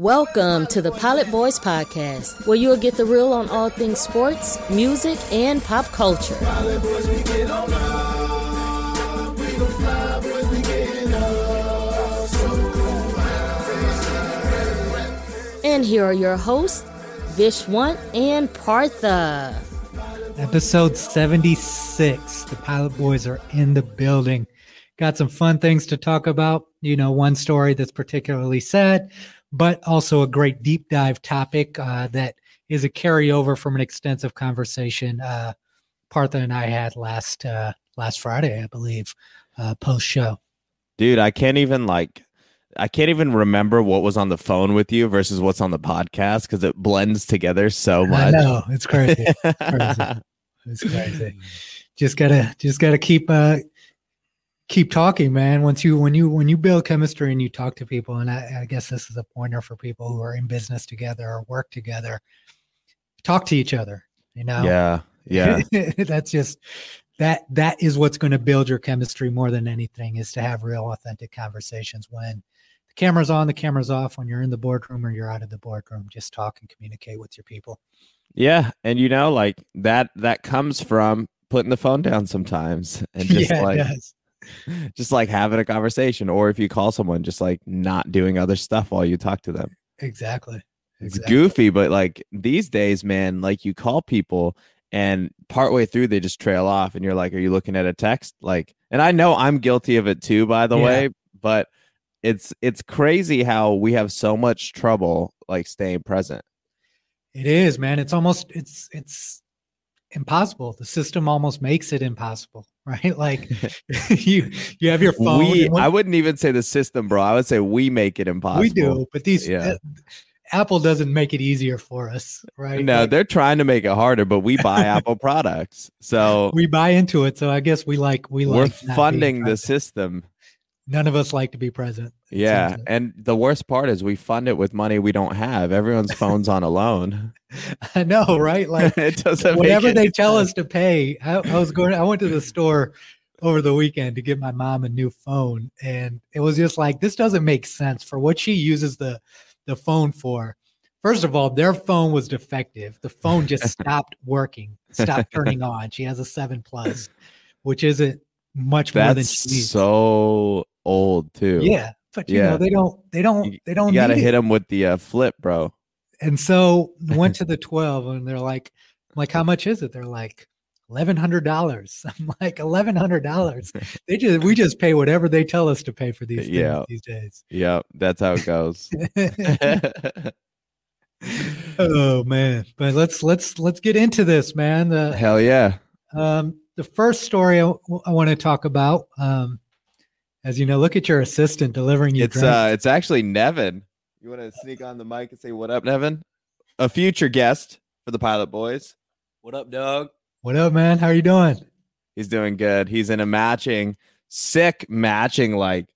Welcome to the Pilot Boys Podcast, where you'll get the real on all things sports, music, and pop culture. And here are your hosts, Vishwant and Partha. Episode 76. The Pilot Boys are in the building. Got some fun things to talk about. You know, one story that's particularly sad, but also a great deep dive topic uh, that is a carryover from an extensive conversation uh, Partha and I had last uh, last Friday, I believe, uh, post show. Dude, I can't even like I can't even remember what was on the phone with you versus what's on the podcast because it blends together so much. I know it's crazy. It's crazy. It's crazy. Just gotta just gotta keep uh keep talking, man. Once you when you when you build chemistry and you talk to people, and I, I guess this is a pointer for people who are in business together or work together. Talk to each other. You know. Yeah. Yeah. That's just that that is what's going to build your chemistry more than anything is to have real authentic conversations when the camera's on, the camera's off, when you're in the boardroom or you're out of the boardroom, just talk and communicate with your people. Yeah, and you know, like that that comes from putting the phone down sometimes and just Yeah, like. just like having a conversation, or if you call someone, just like not doing other stuff while you talk to them. exactly. It's Exactly. goofy, but like these days, man, like you call people and partway through they just trail off, and you're like, "Are you looking at a text?" Like, and I know I'm guilty of it too, by the Yeah. way, but it's it's crazy how we have so much trouble like staying present. It is, man. It's almost it's it's impossible. The system almost makes it impossible, right? Like you you have your phone. we when- I wouldn't even say the system, bro. I would say we make it impossible. we do, but these Yeah. uh, Apple doesn't make it easier for us, right? No, Like, they're trying to make it harder, but we buy Apple products. So we buy into it, so I guess we like we we're like funding the system. None of us like to be present. Yeah. like. And the worst part is we fund it with money we don't have. Everyone's phone's on a loan. I know, right? Like it doesn't whatever they tell us to pay. I, I was going. I went to the store over the weekend to get my mom a new phone, and it was just like this doesn't make sense for what she uses the the phone for. First of all, their phone was defective. The phone just stopped working, stopped turning on. She has a seven plus, which isn't much more than That's she needs. so old too. yeah, but you Yeah. know they don't. They don't. They don't. you gotta need it. hit them with the uh, flip, bro. And so went to the 12 and they're like, like, how much is it? They're like, eleven hundred dollars. I'm like, eleven hundred dollars. They just we just pay whatever they tell us to pay for these things Yeah. these days. Yep, that's how it goes. oh man. But let's let's let's get into this, man. The Hell yeah. um the first story I, want to talk about. Um as you know, look at your assistant delivering you It's drink. uh it's actually Nevin. You want to sneak on the mic and say what up, Nevin? A future guest for the Pilot Boys. What up, Doug? what up, man? How are you doing? He's doing good. He's in a matching, sick matching, like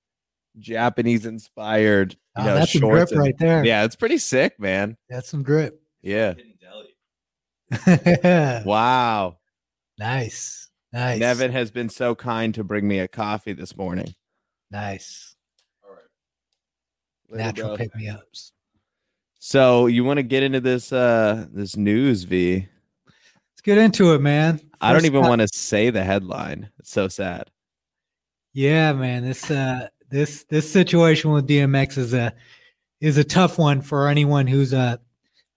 Japanese inspired. You Oh, know, that's some drip shorts and- right there. Yeah, it's pretty sick, man. That's some drip. Yeah. Wow. nice. Nice. Nevin has been so kind to bring me a coffee this morning. Nice. Later, Natural pick me ups. So you want to get into this uh this news, V? Let's get into it, man. I don't even up- want to say the headline. It's so sad. Yeah, man. This uh this this situation with DMX is a is a tough one for anyone who's a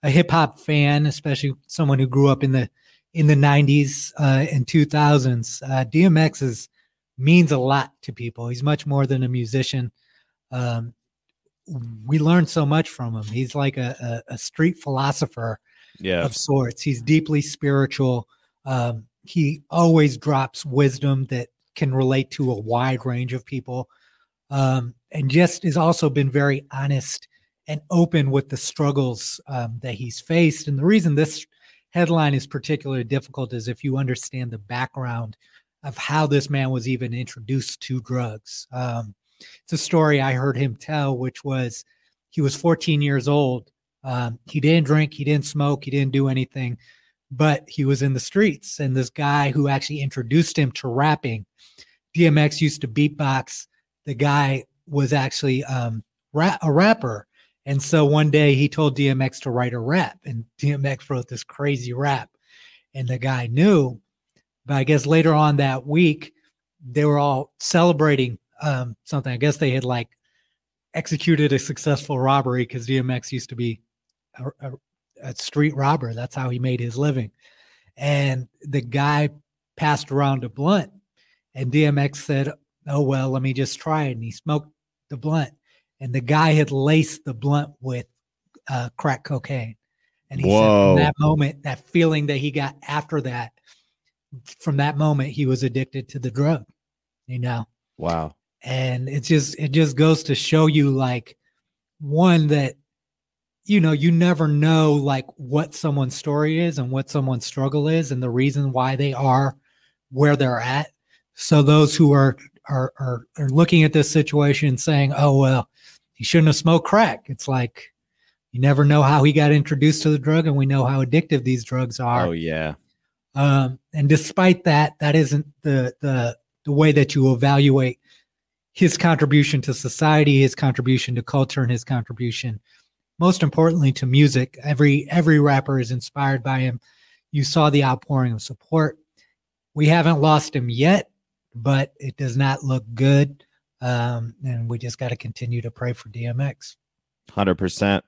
a hip hop fan, especially someone who grew up in the in the 90s uh and 2000s. Uh DMX is means a lot to people. He's much more than a musician. Um we learn so much from him. He's like a, a, a street philosopher Yeah. of sorts. He's deeply spiritual. Um, he always drops wisdom that can relate to a wide range of people, um, and just has also been very honest and open with the struggles um, that he's faced. And the reason this headline is particularly difficult is if you understand the background of how this man was even introduced to drugs. Um, it's a story I heard him tell, which was he was 14 years old. Um, he didn't drink, he didn't smoke, he didn't do anything, but he was in the streets. And this guy who actually introduced him to rapping, DMX used to beatbox. The guy was actually um, ra- a rapper, And so one day he told DMX to write a rap, and DMX wrote this crazy rap, and the guy knew. But I guess later on that week, they were all celebrating um, something. I guess they had like executed a successful robbery because DMX used to be a, a, a street robber. That's how he made his living. And the guy passed around a blunt, and DMX said, "Oh well, let me just try it." And he smoked the blunt, and the guy had laced the blunt with uh, crack cocaine. And he said Whoa. from that moment, that feeling that he got after that, from that moment, he was addicted to the drug. You know, Wow. and it just it just goes to show you like one that you know you never know like what someone's story is and what someone's struggle is and the reason why they are where they're at so those who are are are, are looking at this situation and saying oh well he shouldn't have smoked crack it's like you never know how he got introduced to the drug and we know how addictive these drugs are Oh yeah. Um, and despite that, that isn't the the the way that you evaluate his contribution to society, his contribution to culture, and his contribution, most importantly, to music. Every every rapper is inspired by him. You saw the outpouring of support. We haven't lost him yet, but it does not look good. Um, and we just got to continue to pray for DMX. Hundred percent.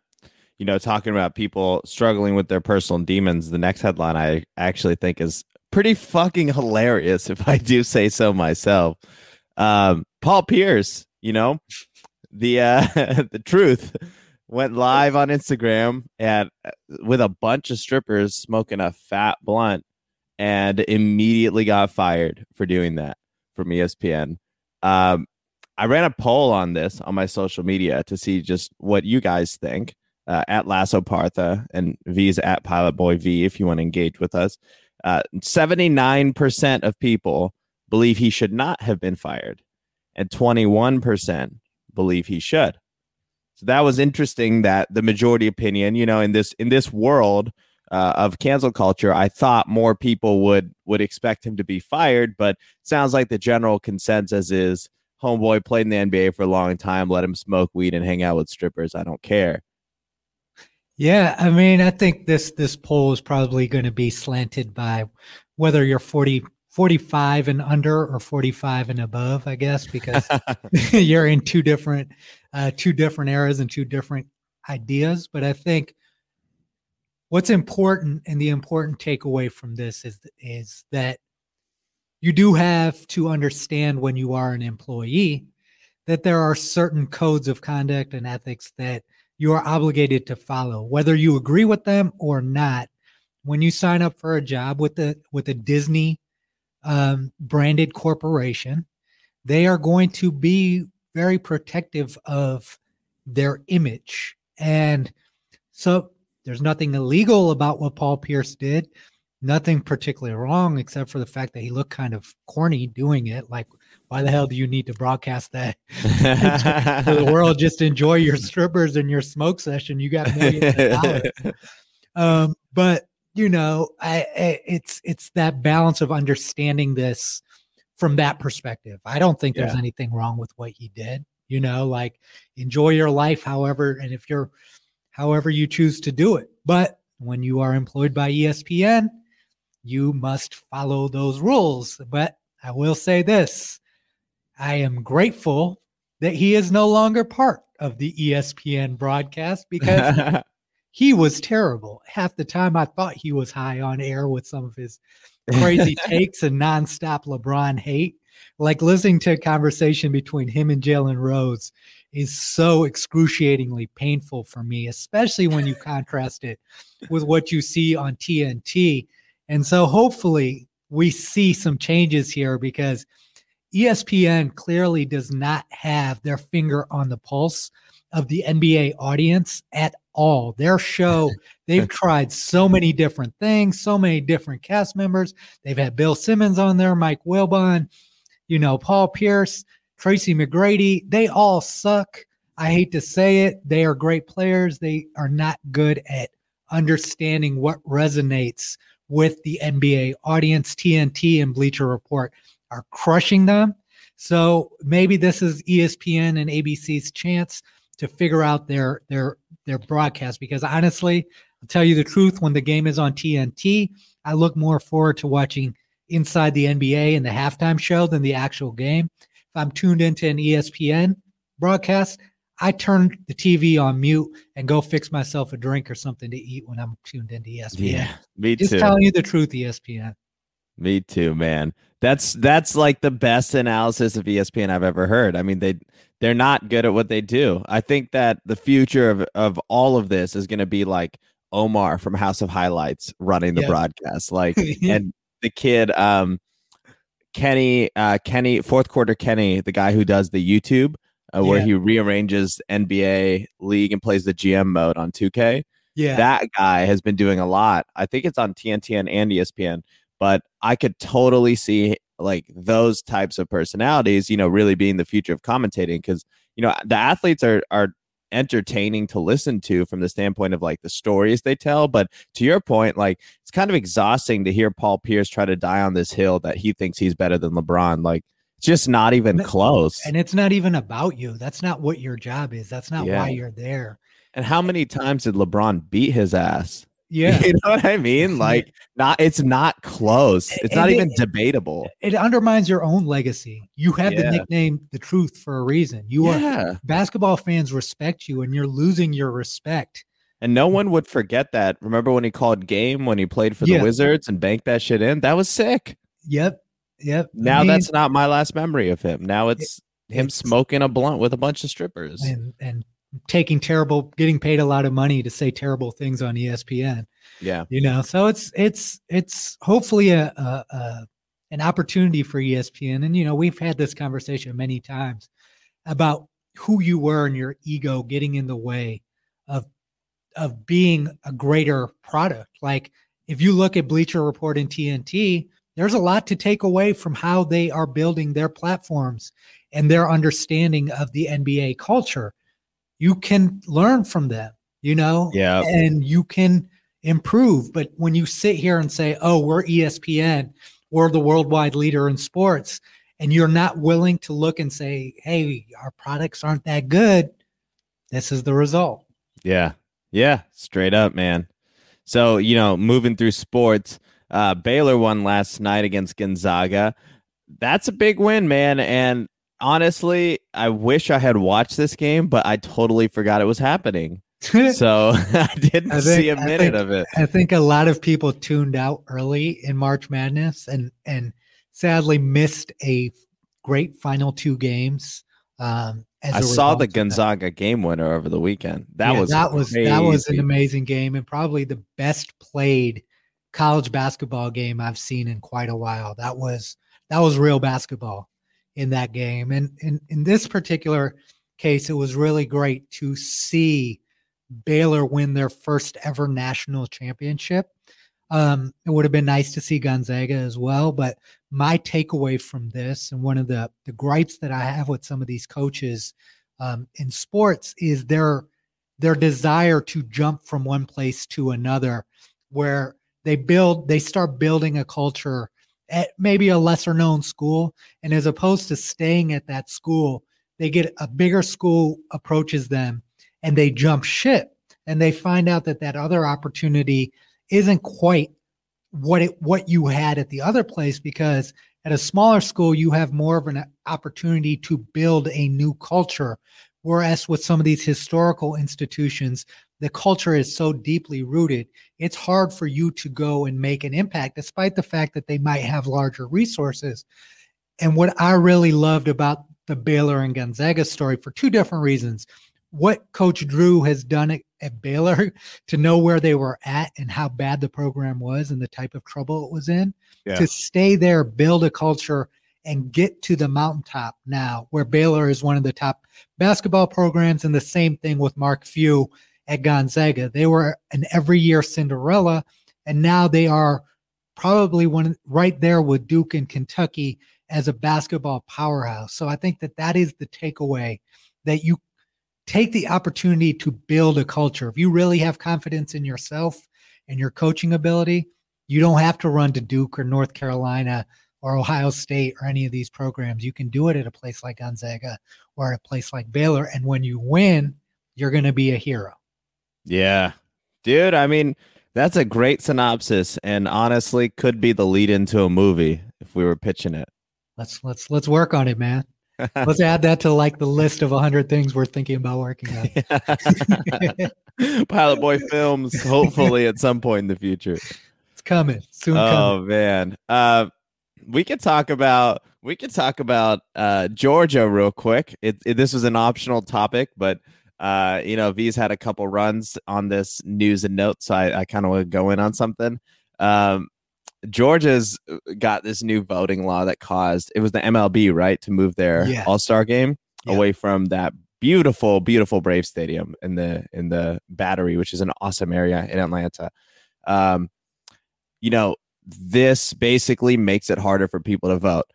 You know, talking about people struggling with their personal demons. The next headline I actually think is pretty fucking hilarious, if I do say so myself. Um, Paul Pierce, you know, the uh, the truth went live on Instagram and uh, with a bunch of strippers smoking a fat blunt, and immediately got fired for doing that from ESPN. Um, I ran a poll on this on my social media to see just what you guys think. Uh, at Lasso Partha and V's at Pilot Boy V if you want to engage with us. Uh, 79% of people believe he should not have been fired, and 21% believe he should. So that was interesting that the majority opinion, you know, in this in this world uh, of cancel culture, I thought more people would would expect him to be fired, but sounds like the general consensus is homeboy played in the NBA for a long time, let him smoke weed and hang out with strippers. I don't care. Yeah, I mean, I think this this poll is probably going to be slanted by whether you're 40, 45 and under or 45 and above, I guess, because you're in two different uh, two different eras and two different ideas. But I think what's important and the important takeaway from this is is that you do have to understand when you are an employee that there are certain codes of conduct and ethics that you are obligated to follow whether you agree with them or not. When you sign up for a job with the with a disney um, branded corporation they are going to be very protective of their image. And so there's nothing illegal about what paul pierce did nothing particularly wrong except for the fact that he looked kind of corny doing it like why the hell do you need to broadcast that? To the world just enjoy your strippers and your smoke session. You got millions of dollars. Um, but you know I, I it's it's that balance of understanding this from that perspective. I don't think there's Yeah. anything wrong with what he did you know like enjoy your life however and if you're however you choose to do it. But when you are employed by espn you must follow those rules but i will say this i am grateful that he is no longer part of the espn broadcast because he was terrible. Half the time I thought he was high on air with some of his crazy takes and nonstop LeBron hate. Like listening to a conversation between him and Jalen Rose is so excruciatingly painful for me, especially when you contrast it with what you see on TNT. And so hopefully we see some changes here because ESPN clearly does not have their finger on the pulse of the NBA audience at all. Their show, they've tried so many different things, so many different cast members. They've had Bill Simmons on there, Mike Wilbon, you know, Paul Pierce, Tracy McGrady. They all suck. I hate to say it. They are great players. They are not good at understanding what resonates with the NBA audience. TNT and Bleacher Report are crushing them. So maybe this is ESPN and ABC's chance to figure out their their their broadcast because honestly, I'll tell you the truth, when the game is on TNT, I look more forward to watching inside the NBA and the halftime show than the actual game. If I'm tuned into an ESPN broadcast, I turn the TV on mute and go fix myself a drink or something to eat when I'm tuned into ESPN. Yeah, me Just too. telling you the truth, ESPN. Me too, man. That's that's like the best analysis of ESPN I've ever heard. I mean, they they're not good at what they do. I think that the future of of all of this is going to be like Omar from House of Highlights running the Yeah. broadcast, like and the kid um Kenny uh Kenny fourth quarter Kenny, the guy who does the YouTube uh, where Yeah. he rearranges NBA league and plays the GM mode on 2K yeah. that guy has been doing a lot. I think it's on TNT and, and ESPN, but I could totally see like those types of personalities, you know, really being the future of commentating because you know the athletes are are entertaining to listen to from the standpoint of like the stories they tell. But to your point, like it's kind of exhausting to hear Paul Pierce try to die on this hill that he thinks he's better than LeBron. Like just not even And- close. and it's not even about you. That's not what your job is. That's not Yeah. why you're there. And how many times did LeBron beat his ass? Yeah. You know what I mean? Like not it's not close. It's not And even debatable. It undermines your own legacy. You have Yeah. the nickname the truth for a reason. You are basketball fans respect you and you're losing your respect. And no one would forget that. Remember when he called game when he played for Yeah. the Wizards and banked that shit in? That was sick. Yep. Yep. I Now mean, that's not my last memory of him. Now it's him it's- smoking a blunt with a bunch of strippers. and and taking terrible getting paid a lot of money to say terrible things on ESPN. Yeah. you know so it's it's it's hopefully a, a, a an opportunity for espn and you know we've had this conversation many times about who you were and your ego getting in the way of of being a greater product like if you look at bleacher report and tnt there's a lot to take away from how they are building their platforms and their understanding of the nba culture you can learn from them you know Yeah. and you can improve. But when you sit here and say, oh, we're ESPN, we're the worldwide leader in sports, and you're not willing to look and say, hey, our products aren't that good, this is the result. Yeah. Yeah. Straight up, man. So, you know, moving through sports, uh, Baylor won last night against Gonzaga. That's a big win, man. And honestly, I wish I had watched this game, but I totally forgot it was happening. So I didn't I think- see a minute think- of it. I think a lot of people tuned out early in March Madness and and sadly missed a great final two games. Um, I saw the. Gonzaga game winner over the weekend. That Yeah, was that was that was an amazing game and probably the best played college basketball game I've seen in quite a while. That was that was real basketball in that game. And in, in this particular case, it was really great to see Baylor win their first ever national championship. Um, it would have been nice to see Gonzaga as well, but my takeaway from this and one of the the gripes that I have with some of these coaches um, in sports is their their desire to jump from one place to another, where they build they start building a culture at maybe a lesser known school, and as opposed to staying at that school, they get a bigger school approaches them, and they jump ship, and they find out that that other opportunity isn't quite what it what you had at the other place because at a smaller school you have more of an opportunity to build a new culture. Whereas with some of these historical institutions the culture is so deeply rooted it's hard for you to go and make an impact despite the fact that they might have larger resources and what i really loved about the baylor and gonzaga story for two different reasons what coach drew has done at, at baylor to know where they were at and how bad the program was and the type of trouble it was in Yeah. to stay there build a culture and get to the mountaintop now where baylor is one of the top basketball programs and the same thing with mark few at gonzaga they were an every year cinderella and now they are probably one right there with duke and kentucky as a basketball powerhouse so i think that that is the takeaway that you take the opportunity to build a culture. If you really have confidence in yourself and your coaching ability, you don't have to run to Duke or North Carolina or Ohio State or any of these programs. You can do it at a place like Gonzaga or a place like Baylor. And when you win, you're going to be a hero. Yeah. Dude, I mean, that's a great synopsis and honestly could be the lead into a movie if we were pitching it. Let's let's let's work on it, man. let's add that to like the list of 100 things we're thinking about working on. Pilot Boy Films, hopefully at some point in the future. It's coming soon. Oh coming. man. Uh we could talk about we could talk about uh Georgia real quick. It, it this was an optional topic, but uh, you know, V's had a couple runs on this news and notes, so I, I kind of want to go in on something. Um, Georgia's uh, got this new voting law that caused it was the MLB right to move their Yeah. All Star game Yeah. away from that beautiful, beautiful Brave Stadium in the in the Battery, which is an awesome area in Atlanta. Um, you know, this basically makes it harder for people to vote,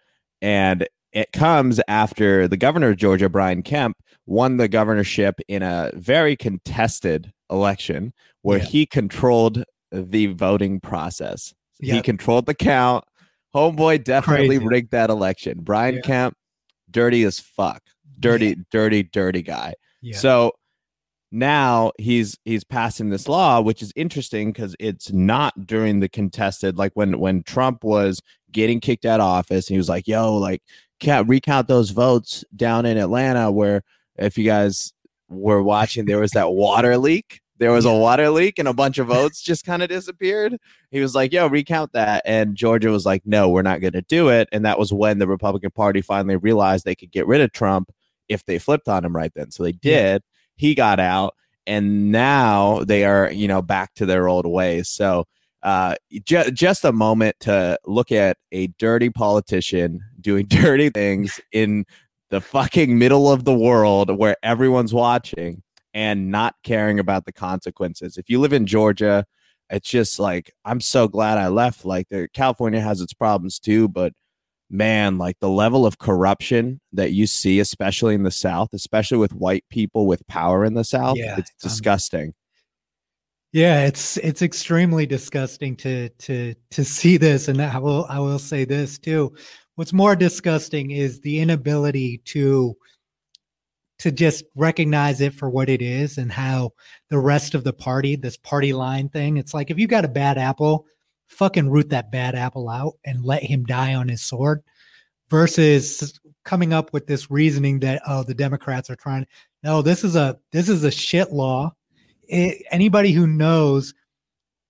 and it comes after the governor of Georgia, Brian Kemp, won the governorship in a very contested election where Yeah. he controlled the voting process. He controlled the count. Homeboy definitely Crazy. rigged that election. Brian Yeah. Kemp, dirty as fuck. Dirty, dirty, dirty guy. Yeah. So now he's he's passing this law, which is interesting because it's not during the contested, like when when Trump was getting kicked out of office, and he was like, "Yo, like, can't recount those votes down in Atlanta." Where if you guys were watching, there was that water leak. There was a water leak, and a bunch of votes just kind of disappeared. He was like, "Yo, recount that," and Georgia was like, "No, we're not going to do it." And that was when the Republican Party finally realized they could get rid of Trump if they flipped on him right then. So they did. He got out, and now they are, you know, back to their old ways. So, uh, ju- just a moment to look at a dirty politician doing dirty things in the fucking middle of the world where everyone's watching and not caring about the consequences. If you live in Georgia, it's just like I'm so glad I left. Like the California has its problems too, but man, like the level of corruption that you see, especially in the South, especially with white people with power in the South, Yeah, it's um, disgusting. Yeah, it's it's extremely disgusting to to to see this, and I will I will say this too. What's more disgusting is the inability to to just recognize it for what it is and how the rest of the party, this party line thing, it's like if you got a bad apple, fucking root that bad apple out and let him die on his sword versus coming up with this reasoning that oh the Democrats are trying no this is a this is a shit law it, anybody who knows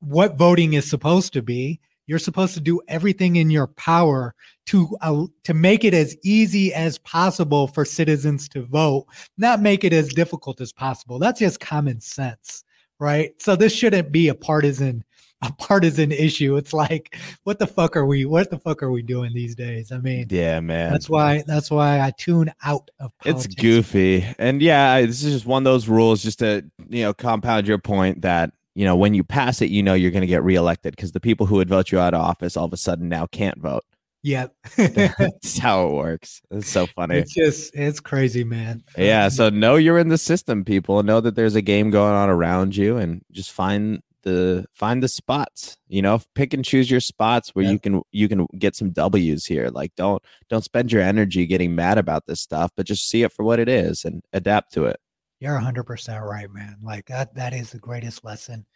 what voting is supposed to be you're supposed to do everything in your power to uh, to make it as easy as possible for citizens to vote not make it as difficult as possible. That's just common sense right? So this shouldn't be a partisan a partisan issue. It's like what the fuck are we what the fuck are we doing these days? I mean Yeah, man. that's why that's why i tune out of it's goofy. And yeah this is just one of those rules just to you know compound your point that you know when you pass it you know you're going to get reelected because the people who would vote you out of office all of a sudden now can't vote. Yep. That's how it works. It's so funny. It's just it's crazy man. Yeah um, so know you're in the system people. And know that there's a game going on around you and just find the find the spots you know pick and choose your spots where Yeah. you can you can get some w's here like don't don't spend your energy getting mad about this stuff but just see it for what it is and adapt to it You're 100% right, man. Like that that is the greatest lesson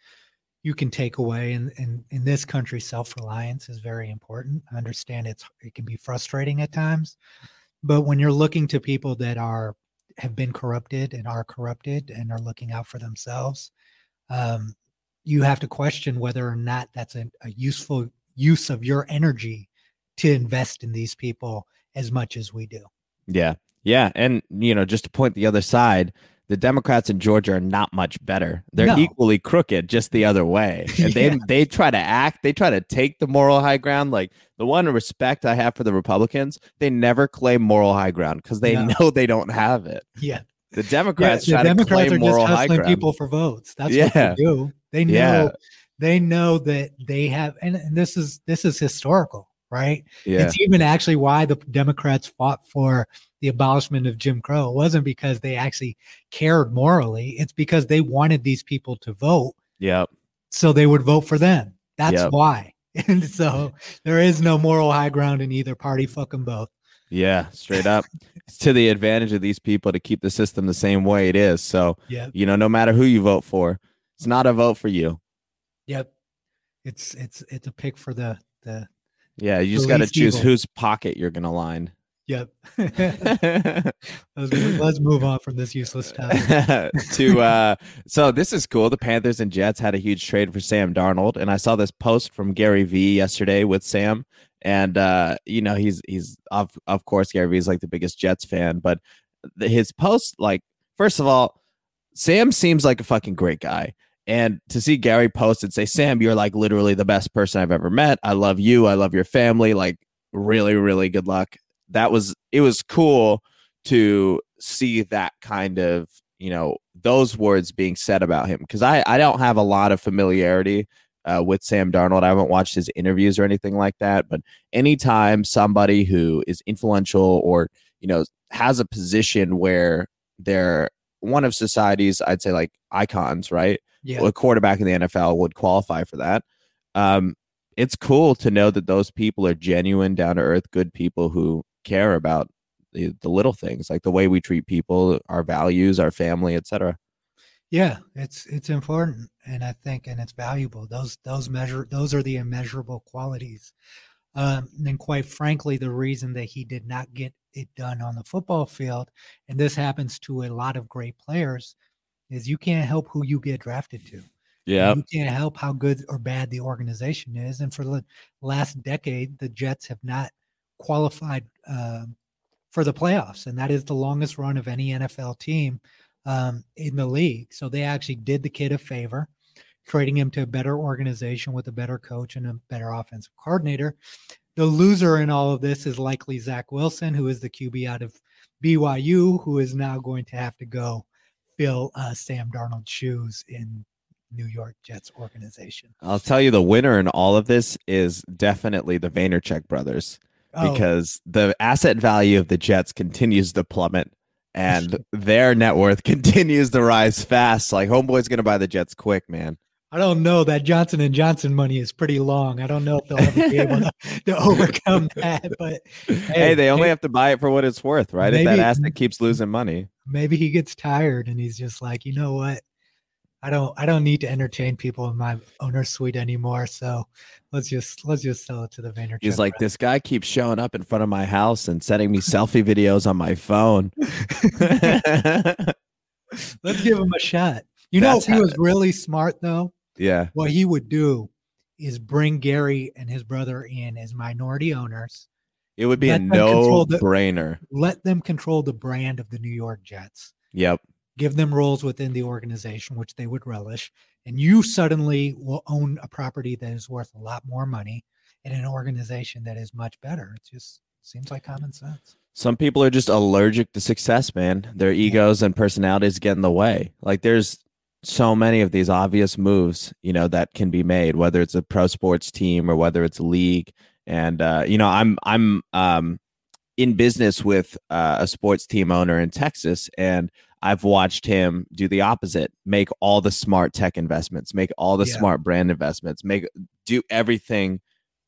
you can take away in in, in this country self-reliance is very important. I understand it's it can be frustrating at times, but when you're looking to people that are have been corrupted and are corrupted and are looking out for themselves, um, you have to question whether or not that's a, a useful use of your energy to invest in these people as much as we do. Yeah. Yeah. And, you know, just to point the other side, the Democrats in Georgia are not much better. They're No. equally crooked, just the other way. And they Yeah. they try to act, they try to take the moral high ground. Like the one respect I have for the Republicans, they never claim moral high ground because they No. know they don't have it. Yeah. The Democrats yeah, the to Democrats are just hustling people for votes. That's what they do. They know Yeah. they know that they have and, and this is this is historical, right? yeah. It's even actually why the Democrats fought for the abolishment of Jim Crow. It wasn't because they actually cared morally. It's because they wanted these people to vote Yep. so they would vote for them. That's Yep. why. And so there is no moral high ground in either party. Fuck them both. Yeah. Straight up. to the advantage of these people to keep the system the same way it is. So Yeah. you know, no matter who you vote for, It's not a vote for you. Yep. It's it's it's a pick for the the Yeah, you The just got to choose evil. whose pocket you're gonna line. yep. let's, move- let's move on from this useless topic. to uh so this is cool the panthers and jets had a huge trade for sam darnold and i saw this post from gary vee yesterday with sam and uh you know he's he's of of course gary vee is like the biggest jets fan but the, his post like first of all sam seems like a fucking great guy. And to see gary post and say sam you're like literally the best person i've ever met. I love you. I love your family. Like really really good luck. That was it was cool to see that kind of you know those words being said about him because I I don't have a lot of familiarity uh, with Sam Darnold. I haven't watched his interviews or anything like that. But anytime somebody who is influential or you know has a position where they're one of society's I'd say like icons, right? Yeah. A quarterback in the NFL would qualify for that. Um, it's cool to know that those people are genuine, down to earth, good people who care about the, the little things like the way we treat people our values our family etc Yeah, it's it's important, and I think, and it's valuable. Those those measure those are the immeasurable qualities. Um, and quite frankly, the reason that he did not get it done on the football field, and this happens to a lot of great players, is you can't help who you get drafted to. yeah You can't help how good or bad the organization is. And for the last decade, the Jets have not qualified um, for the playoffs, and that is the longest run of any NFL team um, in the league. So they actually did the kid a favor, trading him to a better organization with a better coach and a better offensive coordinator. The loser in all of this is likely Zach Wilson, who is the QB out of BYU, who is now going to have to go fill uh, Sam Darnold's shoes in New York Jets organization. i'll tell you the winner in all of this is definitely the Vaynerchuk brothers Oh, because the asset value of the jets continues to plummet and their net worth continues to rise fast like homeboy's gonna buy the jets quick man I don't know that Johnson and Johnson money is pretty long. I don't know if they'll ever be able to, to overcome that. But hey, they only may- have to buy it for what it's worth right if that maybe- asset keeps losing money maybe he gets tired and he's just like, you know what? I don't I don't need to entertain people in my owner's suite anymore. So let's just let's just sell it to the Vaynerchuk. He's like, this guy keeps showing up in front of my house and sending me selfie videos on my phone. let's give him a shot. You know, That's if he was really smart though. yeah. What he would do is bring Gary and his brother in as minority owners. It would be a Let control no the- brainer. Let them control the brand of the New York Jets. Yep. Give them roles within the organization, which they would relish. And you suddenly will own a property that is worth a lot more money in an organization that is much better. It just seems like common sense. Some people are just allergic to success, man. Their egos and personalities get in the way. Like there's so many of these obvious moves, you know, that can be made, whether it's a pro sports team or whether it's a league. And uh, you know, I'm I'm um in business with uh, a sports team owner in Texas, and I've watched him do the opposite, make all the smart tech investments, make all the Yeah. smart brand investments, make do everything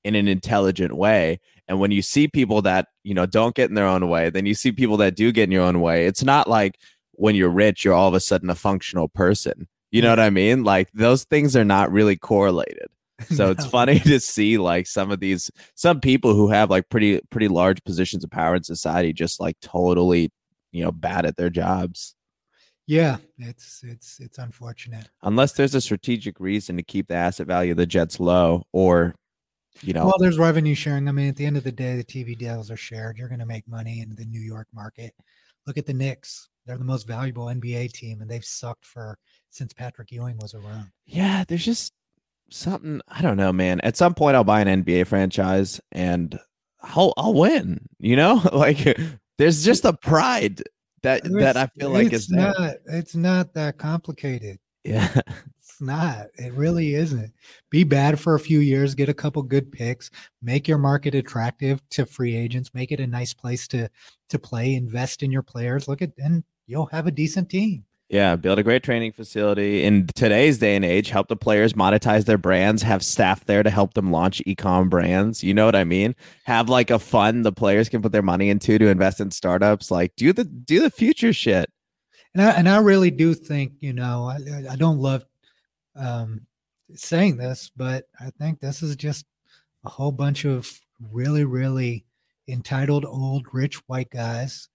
in an intelligent way. And when you see people that, you know, don't get in their own way, then you see people that do get in your own way. It's not like when you're rich, you're all of a sudden a functional person. You know what I mean? Like those things are not really correlated. So it's funny to see like some of these some people who have like pretty pretty large positions of power in society just like totally, you know, bad at their jobs. Yeah, it's it's it's unfortunate. Unless there's a strategic reason to keep the asset value of the Jets low or you know, Well, there's revenue sharing. I mean, at the end of the day, the TV deals are shared. You're going to make money in the New York market. Look at the Knicks. They're the most valuable NBA team, and they've sucked for since Patrick Ewing was around. yeah, there's just something I don't know, man. At some point I'll buy an NBA franchise and I'll I'll win, you know? like there's just a pride that that I feel like it's not. It's not that complicated. Yeah. It's not. It really isn't. Be bad for a few years, get a couple good picks, make your market attractive to free agents, make it a nice place to to play, invest in your players. Look at and you'll have a decent team. Yeah, build a great training facility. In today's day and age, help the players monetize their brands, have staff there to help them launch e-com brands. You know what I mean? Have like a fund the players can put their money into to invest in startups. Like do the do the future shit. And I and I really do think, you know, I, I don't love um, saying this, but I think this is just a whole bunch of really, really entitled, old, rich white guys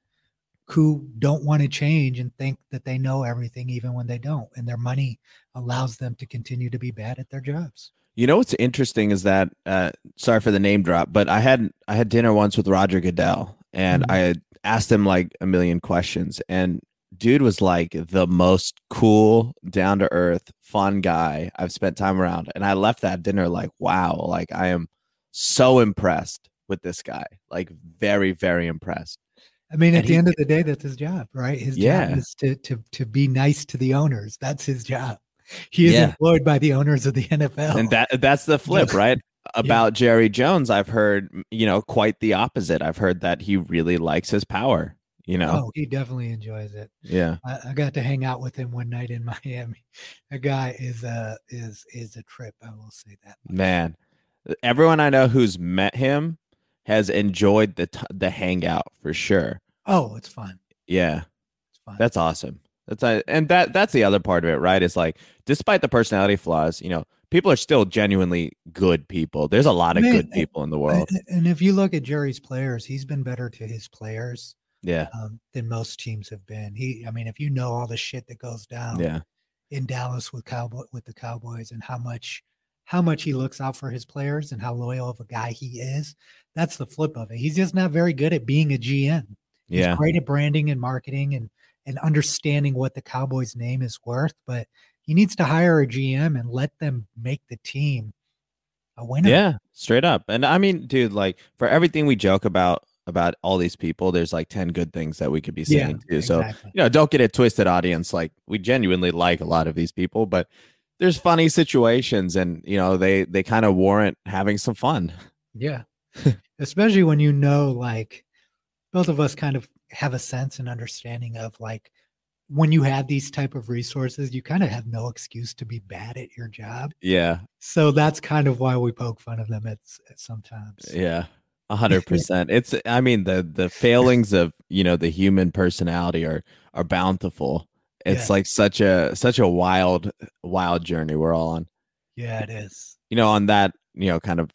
who don't want to change and think that they know everything, even when they don't. And their money allows them to continue to be bad at their jobs. You know what's interesting is that uh, sorry for the name drop, but I had I had dinner once with Roger Goodell, and Mhm. I had asked him like a million questions, and dude was like the most cool, down to earth, fun guy I've spent time around, and I left that dinner like, wow, like I am so impressed with this guy, like very very impressed. I mean, at the he- end of the day, that's his job, right? His Yeah. job is to to to be nice to the owners. That's his job. He is Yeah. employed by the owners of the NFL. And that that's the flip, right? About Jerry Jones, I've heard, you know, quite the opposite. I've heard that he really likes his power, you know. oh, he definitely enjoys it. Yeah. I, I got to hang out with him one night in Miami. The guy is a is is a trip. I will say that. much. Man, everyone I know who's met him has enjoyed the t- the hangout for sure. Oh, it's fun. Yeah, It's fun. that's awesome. That's a, and that that's the other part of it, right? Is like despite the personality flaws, you know, people are still genuinely good people. There's a lot of Man, good people in the world. And- and if you look at Jerry's players, he's been better to his players Yeah, um, than most teams have been. He, I mean, if you know all the shit that goes down yeah, in Dallas with cowboy with the Cowboys and how much how much he looks out for his players and how loyal of a guy he is, that's the flip of it. He's just not very good at being a GM. He's yeah. great at branding and marketing and and understanding what the Cowboys name is worth, but he needs to hire a GM and let them make the team a winner. Yeah, straight up. And I mean, dude, like for everything we joke about about all these people, there's like 10 good things that we could be Yeah, saying too. So, you know, don't get it twisted, audience. Like we genuinely like a lot of these people, but there's funny situations and you know, they they kind of warrant having some fun. Yeah. Especially when you know, like, both of us kind of have a sense and understanding of like when you have these type of resources, you kind of have no excuse to be bad at your job. Yeah. So that's kind of why we poke fun of them at, at sometimes. Yeah. A hundred percent. It's I mean, the the failings of, you know, the human personality are are bountiful. It's Yeah. like such a such a wild, wild journey we're all on. Yeah, it is. you know, on that, you know, kind of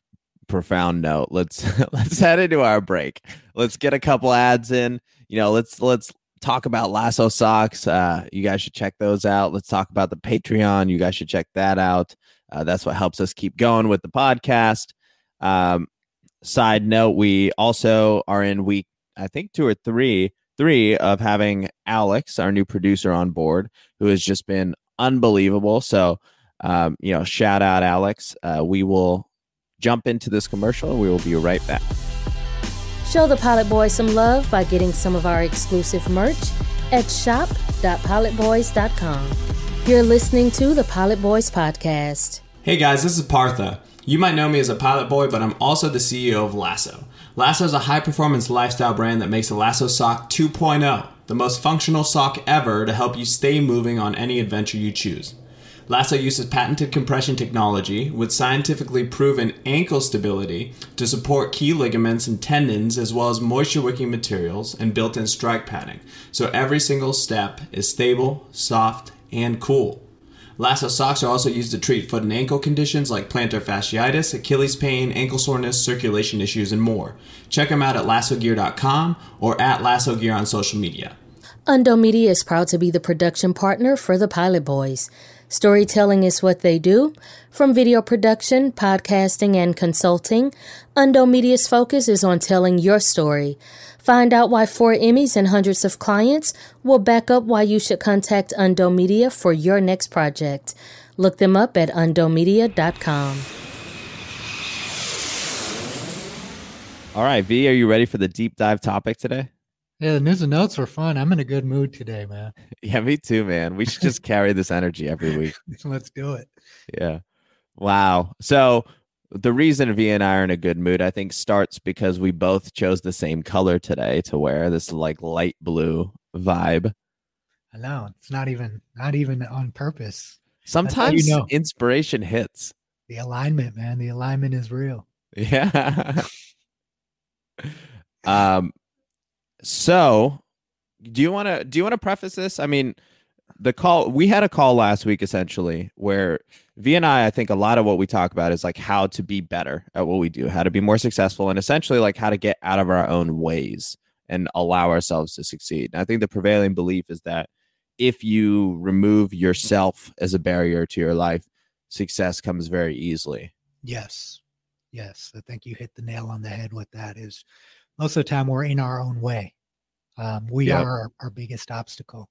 profound note, let's let's head into our break. Let's get a couple ads in. You know, let's let's talk about Lasso socks. Uh, you guys should check those out. Let's talk about the Patreon. You guys should check that out. Uh, that's what helps us keep going with the podcast. Um, side note, we also are in week, I think two or three, three of having Alex, our new producer, on board, who has just been unbelievable. So um, you know, shout out Alex. Uh, we will jump into this commercial. And we will be right back. Show the Pilot Boys some love by getting some of our exclusive merch at shop.pilotboys.com. You're listening to the Pilot Boys Podcast. Hey guys, this is Partha. You might know me as a pilot boy, but I'm also the CEO of Lasso. Lasso is a high performance lifestyle brand that makes the Lasso Sock 2.0, the most functional sock ever to help you stay moving on any adventure you choose. Lasso uses patented compression technology with scientifically proven ankle stability to support key ligaments and tendons, as well as moisture wicking materials and built in strike padding, so every single step is stable, soft, and cool. Lasso socks are also used to treat foot and ankle conditions like plantar fasciitis, Achilles pain, ankle soreness, circulation issues, and more. Check them out at lassogear.com or at lassogear on social media. Undo Media is proud to be the production partner for the Pilot Boys. Storytelling is what they do. From video production, podcasting, and consulting, Undo Media's focus is on telling your story. Find out why four Emmys and hundreds of clients will back up why you should contact Undo Media for your next project. Look them up at undomedia.com. All right, V, are you ready for the deep dive topic today? Yeah, the news and notes were fun. I'm in a good mood today, man. Yeah, me too, man. We should just carry this energy every week. Let's do it. Yeah. Wow. So the reason V and I are in a good mood, I think, starts because we both chose the same color today to wear this like light blue vibe. I know it's not even not even on purpose. Sometimes you know. inspiration hits. The alignment, man. The alignment is real. Yeah. um so do you want to do you want to preface this? I mean, the call we had a call last week essentially where V and I, I think a lot of what we talk about is like how to be better at what we do, how to be more successful, and essentially like how to get out of our own ways and allow ourselves to succeed. And I think the prevailing belief is that if you remove yourself as a barrier to your life, success comes very easily. Yes. Yes. I think you hit the nail on the head with that is most of the time we're in our own way. Um, we Yep. are our, our biggest obstacle.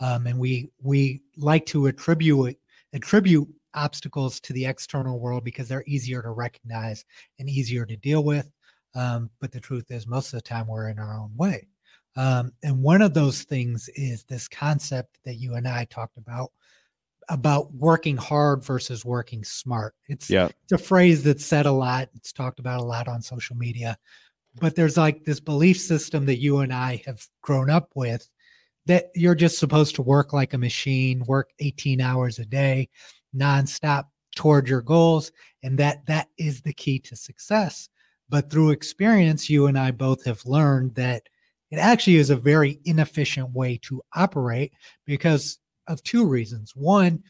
Um, and we we like to attribute attribute obstacles to the external world because they're easier to recognize and easier to deal with. Um, but the truth is, most of the time we're in our own way. Um, and one of those things is this concept that you and I talked about about working hard versus working smart. It's Yeah. it's a phrase that's said a lot. It's talked about a lot on social media. But there's like this belief system that you and I have grown up with that you're just supposed to work like a machine, work 18 hours a day, nonstop toward your goals, and that that is the key to success. But through experience, you and I both have learned that it actually is a very inefficient way to operate because of two reasons. One,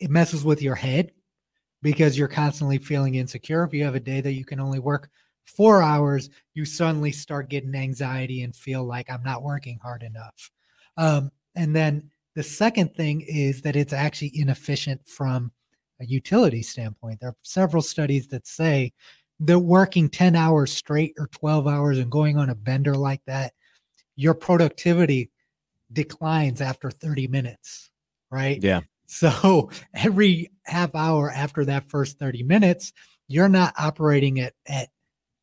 it messes with your head because you're constantly feeling insecure. If you have a day that you can only work four hours, you suddenly start getting anxiety and feel like I'm not working hard enough. Um, and then the second thing is that it's actually inefficient from a utility standpoint. There are several studies that say that working 10 hours straight or 12 hours and going on a bender like that, your productivity declines after 30 minutes, right? Yeah. So every half hour after that first 30 minutes, you're not operating at, at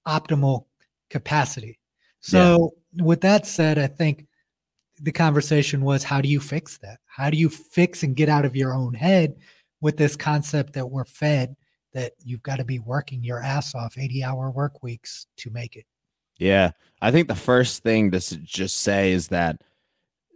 optimal capacity. So, with that said, I think the conversation was how do you fix that? How do you fix and get out of your own head with this concept that we're fed that you've got to be working your ass off 80 hour work weeks to make it? Yeah. I think the first thing to just say is that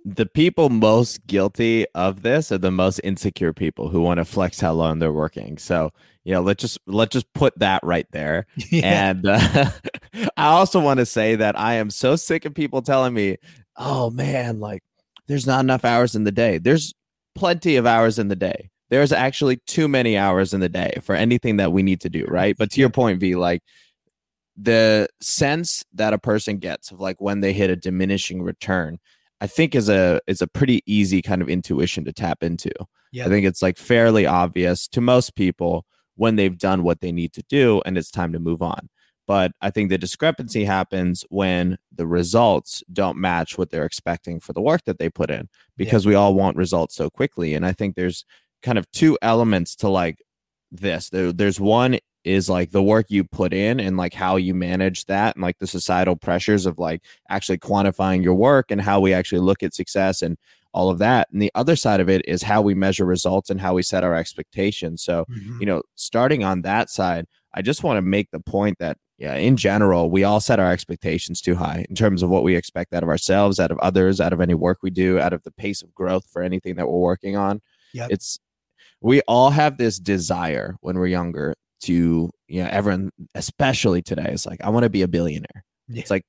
the people most guilty of this are the most insecure people who want to flex how long they're working. So, you know, let's just let's just put that right there. And uh, I also want to say that I am so sick of people telling me, "Oh man, like there's not enough hours in the day." There's plenty of hours in the day. There's actually too many hours in the day for anything that we need to do, right? But to your point, V, like the sense that a person gets of like when they hit a diminishing return, I think is a is a pretty easy kind of intuition to tap into. Yeah. I think it's like fairly obvious to most people when they've done what they need to do and it's time to move on. But I think the discrepancy happens when the results don't match what they're expecting for the work that they put in because we all want results so quickly. And I think there's kind of two elements to like this. There, there's one is like the work you put in and like how you manage that and like the societal pressures of like actually quantifying your work and how we actually look at success and all of that. And the other side of it is how we measure results and how we set our expectations. So, Mhm. you know, starting on that side, I just want to make the point that, yeah, in general, we all set our expectations too high in terms of what we expect out of ourselves, out of others, out of any work we do, out of the pace of growth for anything that we're working on. Yep. It's, we all have this desire when we're younger to, you know, everyone, especially today, is like, I want to be a billionaire. Yeah. It's like,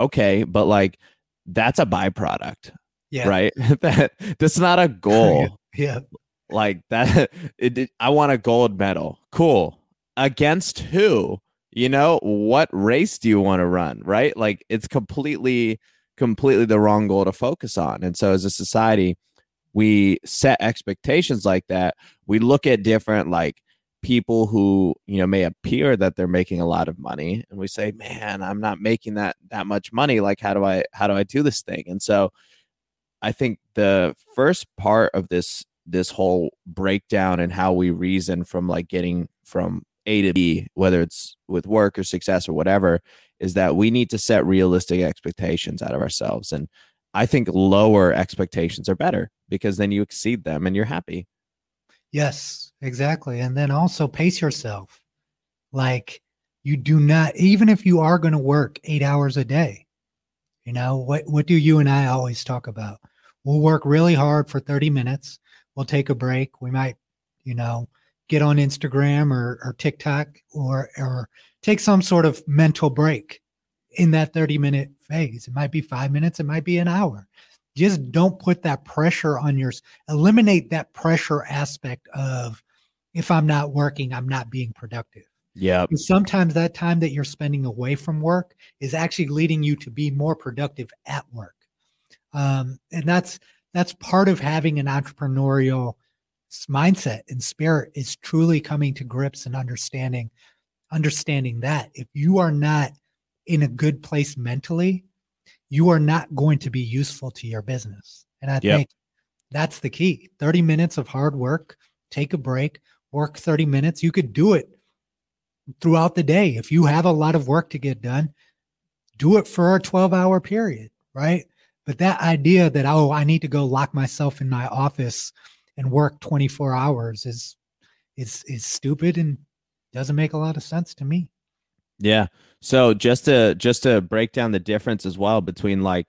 okay, but like, that's a byproduct, yeah. right? that that's not a goal Yeah. like that it, it- i want a gold medal cool against who you know what race do you want to run right like it's completely completely the wrong goal to focus on and so as a society we set expectations like that we look at different like people who you know may appear that they're making a lot of money and we say man i'm not making that that much money like how do i how do i do this thing and so i think the first part of this this whole breakdown and how we reason from like getting from A to B, whether it's with work or success or whatever, is that we need to set realistic expectations out of ourselves. And I think lower expectations are better because then you exceed them and you're happy. Yes, exactly. And then also pace yourself. Like you do not, even if you are going to work eight hours a day, you know, what, what do you and I always talk about? We'll work really hard for 30 minutes. We'll take a break. We might, you know, get on Instagram or, or TikTok or, or take some sort of mental break in that 30 minute phase. It might be five minutes, it might be an hour. just don't put that pressure on yours. Eliminate that pressure aspect of if I'm not working, I'm not being productive. Yeah. Sometimes that time that you're spending away from work is actually leading you to be more productive at work. Um, and that's that's part of having an entrepreneurial mindset and spirit is truly coming to grips and understanding understanding that if you are not in a good place mentally you are not going to be useful to your business and i yep. think that's the key 30 minutes of hard work take a break work 30 minutes you could do it throughout the day if you have a lot of work to get done do it for a 12 hour period right but that idea that oh i need to go lock myself in my office and work 24 hours is is is stupid and doesn't make a lot of sense to me. Yeah. So just to just to break down the difference as well between like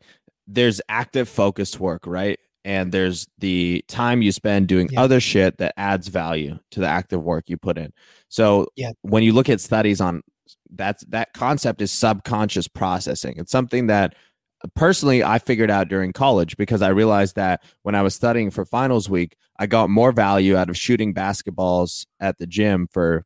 there's active focused work, right? And there's the time you spend doing yeah. other shit that adds value to the active work you put in. So yeah. when you look at studies on that's that concept is subconscious processing. It's something that uh, personally I figured out during college because I realized that when I was studying for finals week, I got more value out of shooting basketballs at the gym for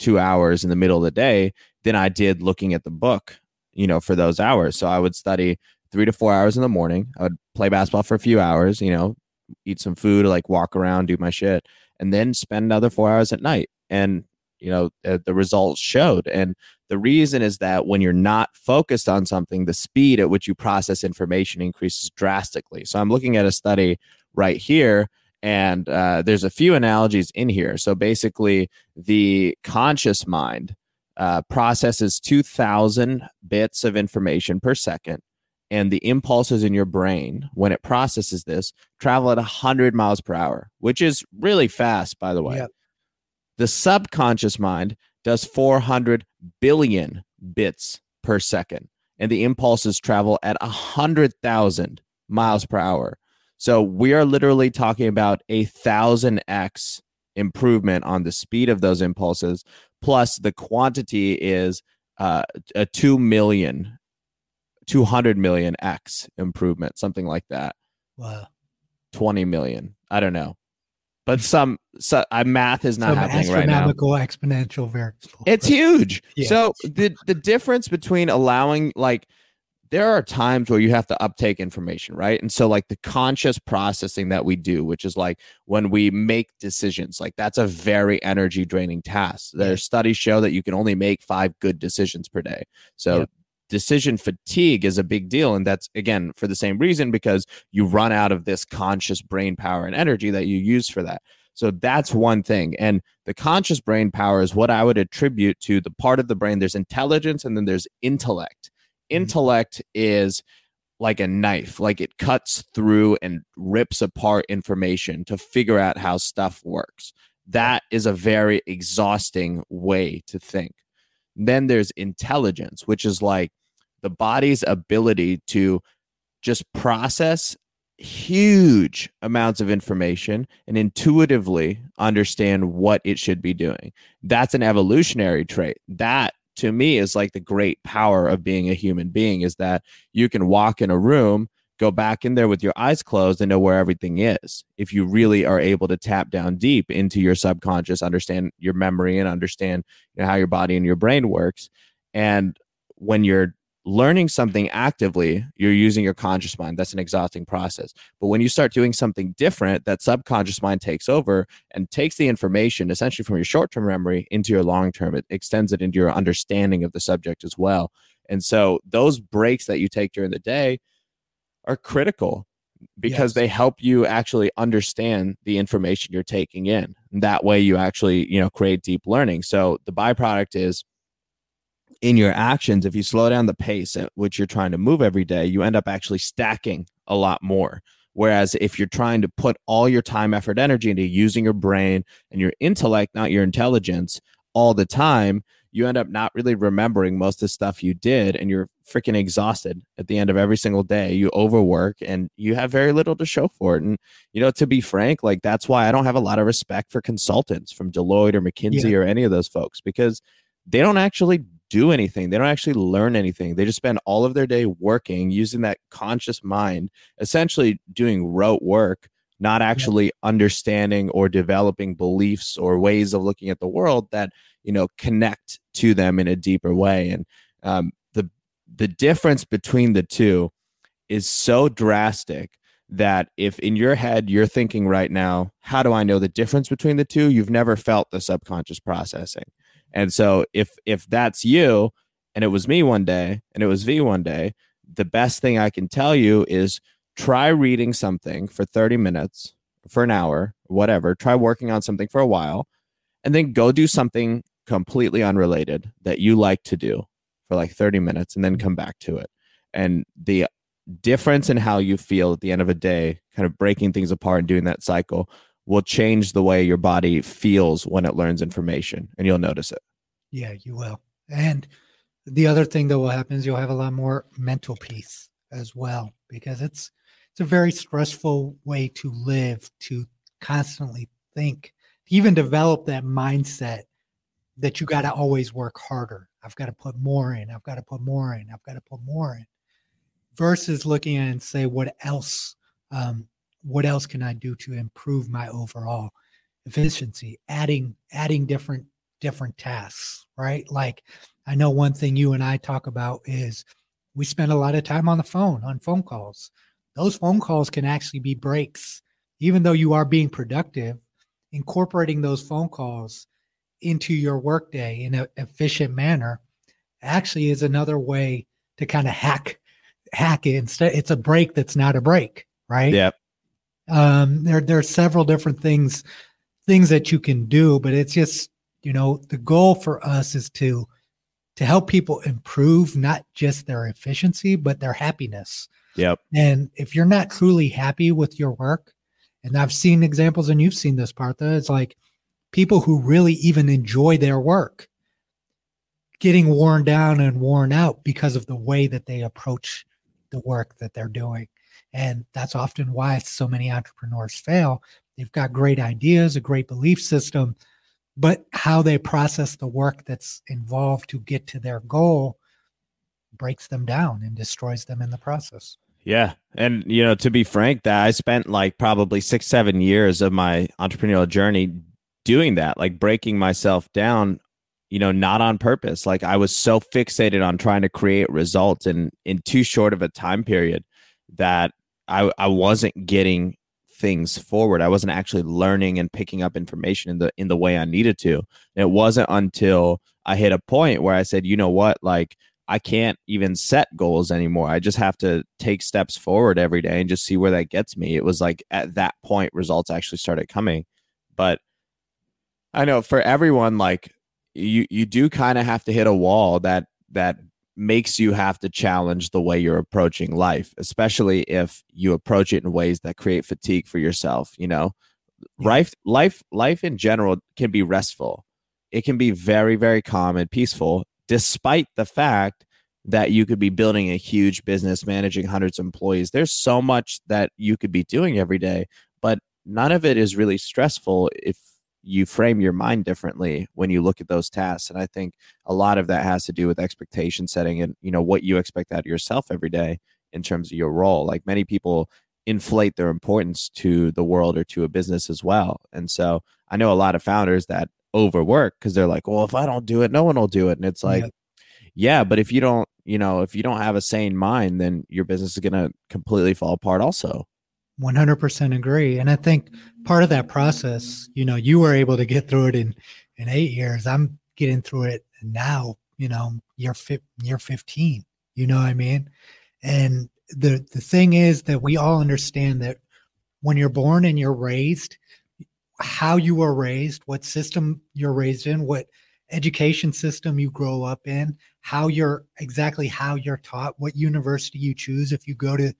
two hours in the middle of the day than I did looking at the book, you know, for those hours. So I would study three to four hours in the morning. I would play basketball for a few hours, you know, eat some food, like walk around, do my shit, and then spend another four hours at night. And, you know, uh, the results showed. And the reason is that when you're not focused on something, the speed at which you process information increases drastically. So I'm looking at a study right here and uh, there's a few analogies in here. So basically, the conscious mind uh, processes 2,000 bits of information per second. And the impulses in your brain, when it processes this, travel at 100 miles per hour, which is really fast, by the way. Yep. The subconscious mind does 400 billion bits per second, and the impulses travel at 100,000 miles per hour. So we are literally talking about a thousand X improvement on the speed of those impulses, plus the quantity is uh, a 2 million, 200 million X improvement, something like that. Wow. 20 million. I don't know. But some, so, uh, math is not some happening right now. Astronomical exponential variable. It's huge. Yeah. So the the difference between allowing like there are times where you have to uptake information, right? And so, like the conscious processing that we do, which is like when we make decisions, like that's a very energy draining task. There studies show that you can only make five good decisions per day. So, decision fatigue is a big deal. And that's again for the same reason because you run out of this conscious brain power and energy that you use for that. So that's one thing. And the conscious brain power is what I would attribute to the part of the brain. There's intelligence and then there's intellect. Mm-hmm. intellect is like a knife like it cuts through and rips apart information to figure out how stuff works. That is a very exhausting way to think. Then there's intelligence which is like the body's ability to just process huge amounts of information and intuitively understand what it should be doing. That's an evolutionary trait. That to me is like the great power of being a human being is that you can walk in a room go back in there with your eyes closed and know where everything is if you really are able to tap down deep into your subconscious understand your memory and understand you know, how your body and your brain works. And when you're learning something actively, you're using your conscious mind. That's an exhausting process. But when you start doing something different, that subconscious mind takes over and takes the information essentially from your short term memory into your long term. It extends it into your understanding of the subject as well. And so those breaks that you take during the day are critical because yes. they help you actually understand the information you're taking in. And that way you actually, you know, create deep learning. So the byproduct is in your actions, if you slow down the pace at which you're trying to move every day, you end up actually stacking a lot more. Whereas if you're trying to put all your time, effort, energy into using your brain and your intellect, not your intelligence, all the time, you end up not really remembering most of the stuff you did and you're freaking exhausted at the end of every single day. You overwork and you have very little to show for it. And, you know, to be frank, like that's why I don't have a lot of respect for consultants from Deloitte or McKinsey yeah. or any of those folks because they don't actually do anything. They don't actually learn anything. They just spend all of their day working, using that conscious mind, essentially doing rote work, not actually yeah. understanding or developing beliefs or ways of looking at the world that you know connect to them in a deeper way. And um, the the difference between the two is so drastic that if in your head you're thinking right now, how do I know the difference between the two? You've never felt the subconscious processing. And so if if that's you and it was me one day and it was V one day, the best thing I can tell you is try reading something for 30 minutes, for an hour, whatever. Try working on something for a while and then go do something completely unrelated that you like to do for like 30 minutes and then come back to it. And the difference in how you feel at the end of a day, kind of breaking things apart and doing that cycle, will change the way your body feels when it learns information, and you'll notice it. Yeah, you will. And the other thing that will happen is you'll have a lot more mental peace as well, because it's it's a very stressful way to live to constantly think, even develop that mindset that you got to always work harder. I've got to put more in. I've got to put more in. I've got to put more in versus looking at and say what else um, what else can i do to improve my overall efficiency? Adding adding different different tasks right? Like i know one thing you and i talk about is we spend a lot of time on the phone on phone calls. Those phone calls can actually be breaks. Even though you are being productive incorporating those phone calls into your workday in an efficient manner actually is another way to kind of hack hack it instead. It's a break that's not a break right? Yeah um there there are several different things things that you can do but it's just you know the goal for us is to to help people improve not just their efficiency but their happiness yep and if you're not truly happy with your work and i've seen examples and you've seen this partha it's like people who really even enjoy their work getting worn down and worn out because of the way that they approach the work that they're doing. And that's often why so many entrepreneurs fail. They've got great ideas, a great belief system, but how they process the work that's involved to get to their goal breaks them down and destroys them in the process. Yeah. And, you know, to be frank, that I spent like probably six, seven years of my entrepreneurial journey doing that, like breaking myself down you know, not on purpose. Like I was so fixated on trying to create results in in too short of a time period that I I wasn't getting things forward. I wasn't actually learning and picking up information in the in the way I needed to. And it wasn't until I hit a point where I said, you know what, like I can't even set goals anymore. I just have to take steps forward every day and just see where that gets me. It was like at that point results actually started coming. But I know for everyone like you you do kind of have to hit a wall that that makes you have to challenge the way you're approaching life especially if you approach it in ways that create fatigue for yourself you know? Life life life in general can be restful. It can be very very calm and peaceful despite the fact that you could be building a huge business managing hundreds of employees. There's so much that you could be doing every day but none of it is really stressful if you frame your mind differently when you look at those tasks and i think a lot of that has to do with expectation setting and you know what you expect out of yourself every day in terms of your role like many people inflate their importance to the world or to a business as well and so i know a lot of founders that overwork because they're like well if i don't do it no one will do it and it's like yeah. yeah but if you don't you know if you don't have a sane mind then your business is going to completely fall apart also 100% agree. And i think part of that process you know you were able to get through it in in eight years. I'm getting through it now you know year, fi- year 15 you know what i mean? And the the thing is that we all understand that when you're born and you're raised how you were raised what system you're raised in what education system you grow up in how you're exactly how you're taught what university you choose if you go to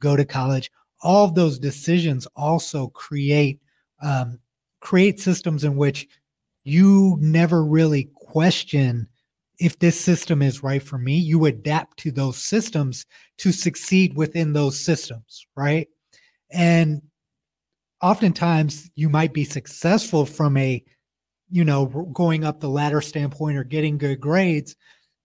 go to college all of those decisions also create um, create systems in which you never really question if this system is right for me. You adapt to those systems to succeed within those systems right? And oftentimes you might be successful from a you know going up the ladder standpoint or getting good grades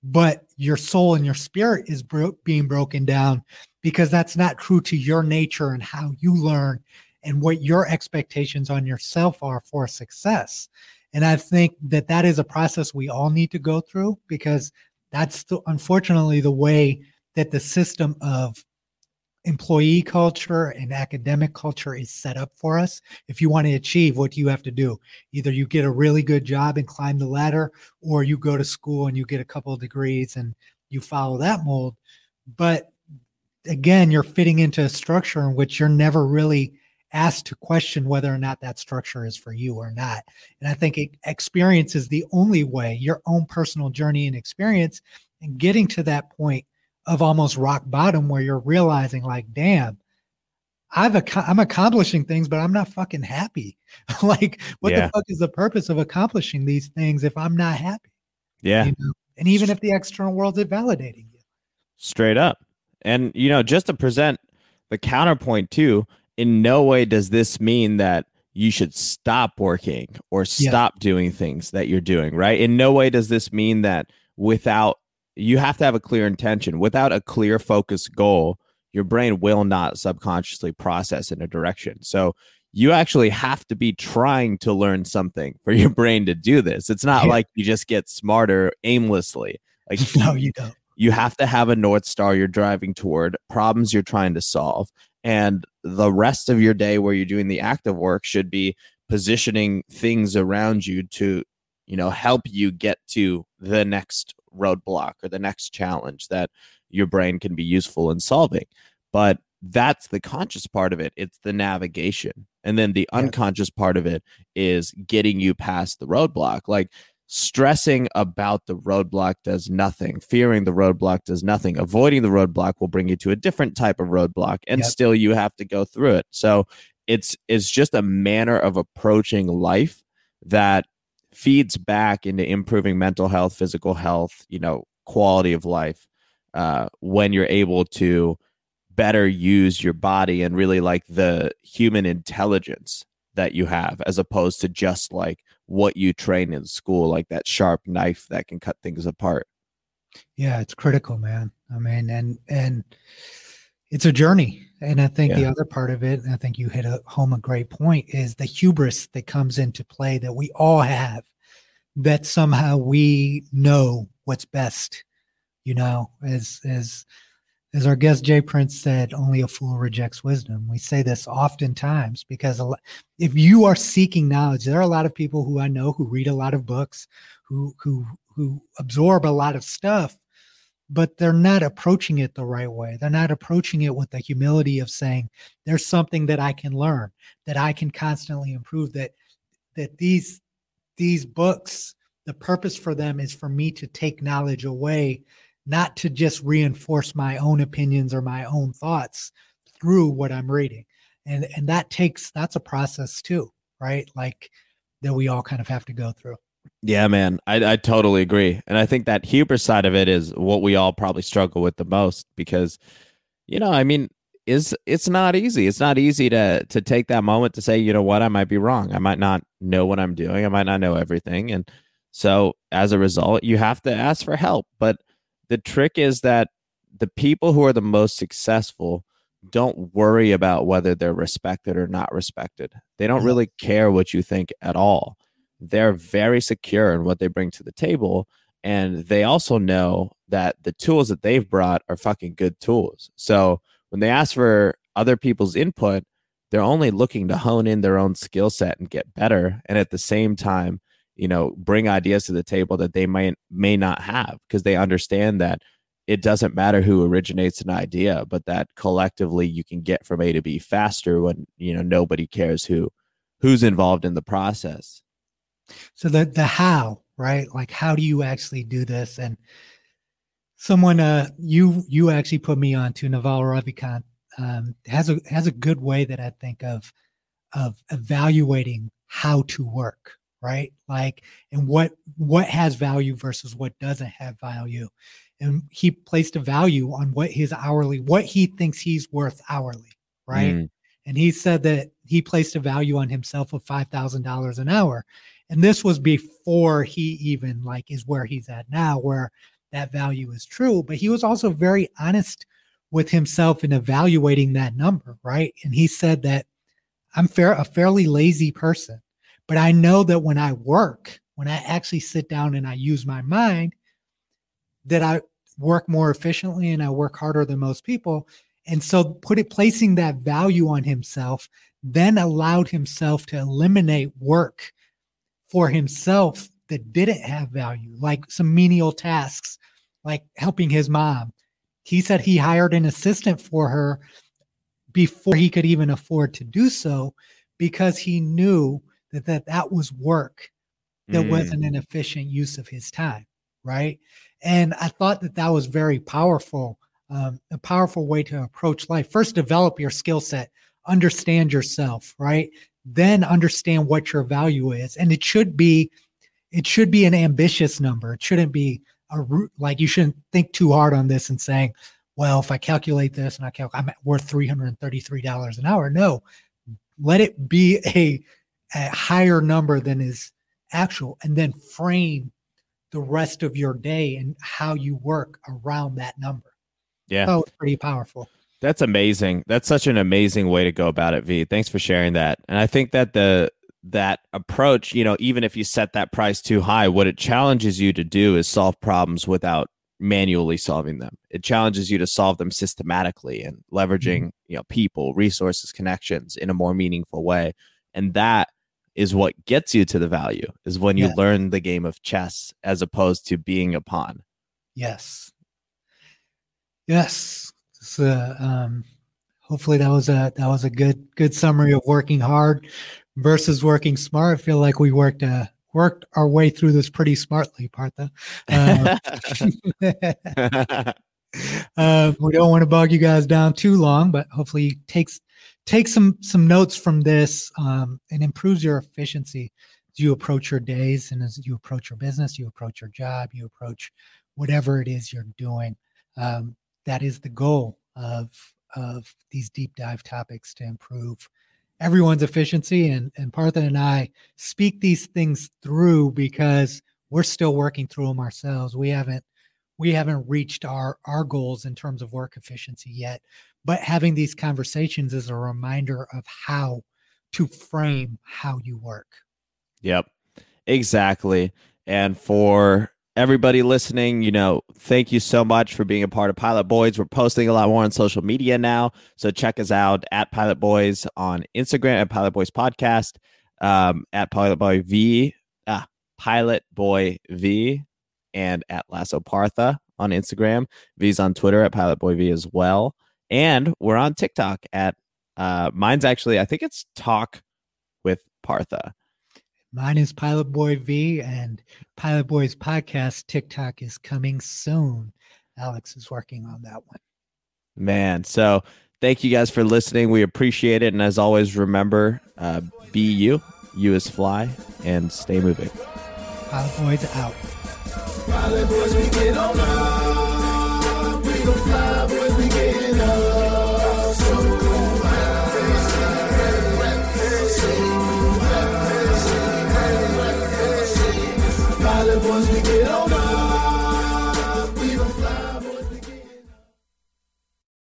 but your soul and your spirit is bro- being broken down because that's not true to your nature and how you learn and what your expectations on yourself are for success. And I think that that is a process we all need to go through because that's the, unfortunately the way that the system of employee culture and academic culture is set up for us. If you want to achieve, what do you have to do? Either you get a really good job and climb the ladder, or you go to school and you get a couple of degrees and you follow that mold. But again, you're fitting into a structure in which you're never really asked to question whether or not that structure is for you or not. And I think experience is the only way, your own personal journey and experience, and getting to that point of almost rock bottom where you're realizing, like, damn, I've ac- I'm accomplishing things, but I'm not fucking happy. like, what yeah. the fuck is the purpose of accomplishing these things if I'm not happy? Yeah. You know? And even if the external world is validating you. Straight up. And, you know, just to present the counterpoint too, in no way does this mean that you should stop working or stop yeah. doing things that you're doing, right? In no way does this mean that without you have to have a clear intention. Without a clear focus goal, your brain will not subconsciously process in a direction. So you actually have to be trying to learn something for your brain to do this. It's not yeah. like you just get smarter aimlessly. Like no, you don't. You have to have a north star you're driving toward, problems you're trying to solve, and the rest of your day where you're doing the active work should be positioning things around you to, you know, help you get to the next roadblock or the next challenge that your brain can be useful in solving. But that's the conscious part of it. It's the navigation. And then the yeah. unconscious part of it is getting you past the roadblock. Like stressing about the roadblock does nothing. Fearing the roadblock does nothing. Avoiding the roadblock will bring you to a different type of roadblock and yep. still you have to go through it. So it's it's just a manner of approaching life that feeds back into improving mental health, physical health, you know, quality of life uh, when you're able to better use your body and really like the human intelligence that you have as opposed to just like what you train in school like that sharp knife that can cut things apart. Yeah it's critical man. I mean and and it's a journey and i think yeah. the other part of it and i think you hit a home a great point is the hubris that comes into play that we all have that somehow we know what's best you know as as as our guest Jay Prince said, only a fool rejects wisdom. We say this oftentimes because if you are seeking knowledge, there are a lot of people who I know who read a lot of books, who who who absorb a lot of stuff, but they're not approaching it the right way. They're not approaching it with the humility of saying, "There's something that I can learn, that I can constantly improve." That that these these books, the purpose for them is for me to take knowledge away not to just reinforce my own opinions or my own thoughts through what I'm reading. And and that takes that's a process too, right? Like that we all kind of have to go through. Yeah, man, I, I totally agree. And I think that hubris side of it is what we all probably struggle with the most because, you know, I mean, is it's not easy. It's not easy to to take that moment to say, you know what, I might be wrong. I might not know what I'm doing. I might not know everything. And so as a result, you have to ask for help. But the trick is that the people who are the most successful don't worry about whether they're respected or not respected. They don't mm-hmm. really care what you think at all. They're very secure in what they bring to the table. And they also know that the tools that they've brought are fucking good tools. So when they ask for other people's input, they're only looking to hone in their own skill set and get better. And at the same time, you know bring ideas to the table that they might may not have because they understand that it doesn't matter who originates an idea but that collectively you can get from a to b faster when you know nobody cares who who's involved in the process so the the how right? Like how do you actually do this? And someone uh you you actually put me on to naval ravikant um has a has a good way that i think of of evaluating how to work right? Like and what what has value versus what doesn't have value. And he placed a value on what his hourly what he thinks he's worth hourly right? Mm. and he said that he placed a value on himself of $5000 an hour and this was before he even like is where he's at now where that value is true. But he was also very honest with himself in evaluating that number, right? And he said that I'm fair, a fairly lazy person, but I know that when I work, when I actually sit down and I use my mind, that I work more efficiently and I work harder than most people. And so put it placing that value on himself then allowed himself to eliminate work for himself that didn't have value, like some menial tasks, like helping his mom. He said he hired an assistant for her before he could even afford to do so because he knew that that, that was work that mm. wasn't an efficient use of his time right and i thought that that was very powerful um, a powerful way to approach life first develop your skill set understand yourself right then understand what your value is. And it should be it should be an ambitious number. It shouldn't be a root, like you shouldn't think too hard on this and saying well if i calculate this and i calculate i'm worth $333 an hour. No let it be a, a higher number than is actual and then frame the rest of your day and how you work around that number. Yeah. So it's pretty powerful that's amazing. That's such an amazing way to go about it v. Thanks for sharing that. And i think that the that approach you know even if you set that price too high what it challenges you to do is solve problems without manually solving them. It challenges you to solve them systematically and leveraging mm-hmm. you know people resources connections in a more meaningful way. And that is what gets you to the value is when you learn the game of chess as opposed to being a pawn. Yes. Yes so, um, hopefully that was a that was a good good summary of working hard versus working smart. I feel like we worked uh worked our way through this pretty smartly partha. Um, uh, we don't want to bog you guys down too long but hopefully takes take some some notes from this um, and improves your efficiency as you approach your days and as you approach your business you approach your job you approach whatever it is you're doing. Um, that is the goal of of these deep dive topics to improve everyone's efficiency and and partha and i speak these things through because we're still working through them ourselves we haven't we haven't reached our our goals in terms of work efficiency yet but having these conversations is a reminder of how to frame how you work. Yep, exactly. And for everybody listening, you know, thank you so much for being a part of Pilot Boys. We're posting a lot more on social media now. So check us out at Pilot Boys on Instagram at Pilot Boys Podcast, um, at Pilot Boy V, ah, Pilot Boy V, and at Lasso Partha on Instagram. V's on Twitter at Pilot Boy V as well and we're on TikTok at uh, mine's actually I think it's Talk with Partha. Mine is Pilot Boy V and Pilot Boy's podcast TikTok is coming soon. Alex is working on that one. Man, so thank you guys for listening. We appreciate it, and as always, remember, uh, be you, you is fly, and stay moving. Pilot Boys out. Pilot Boys, we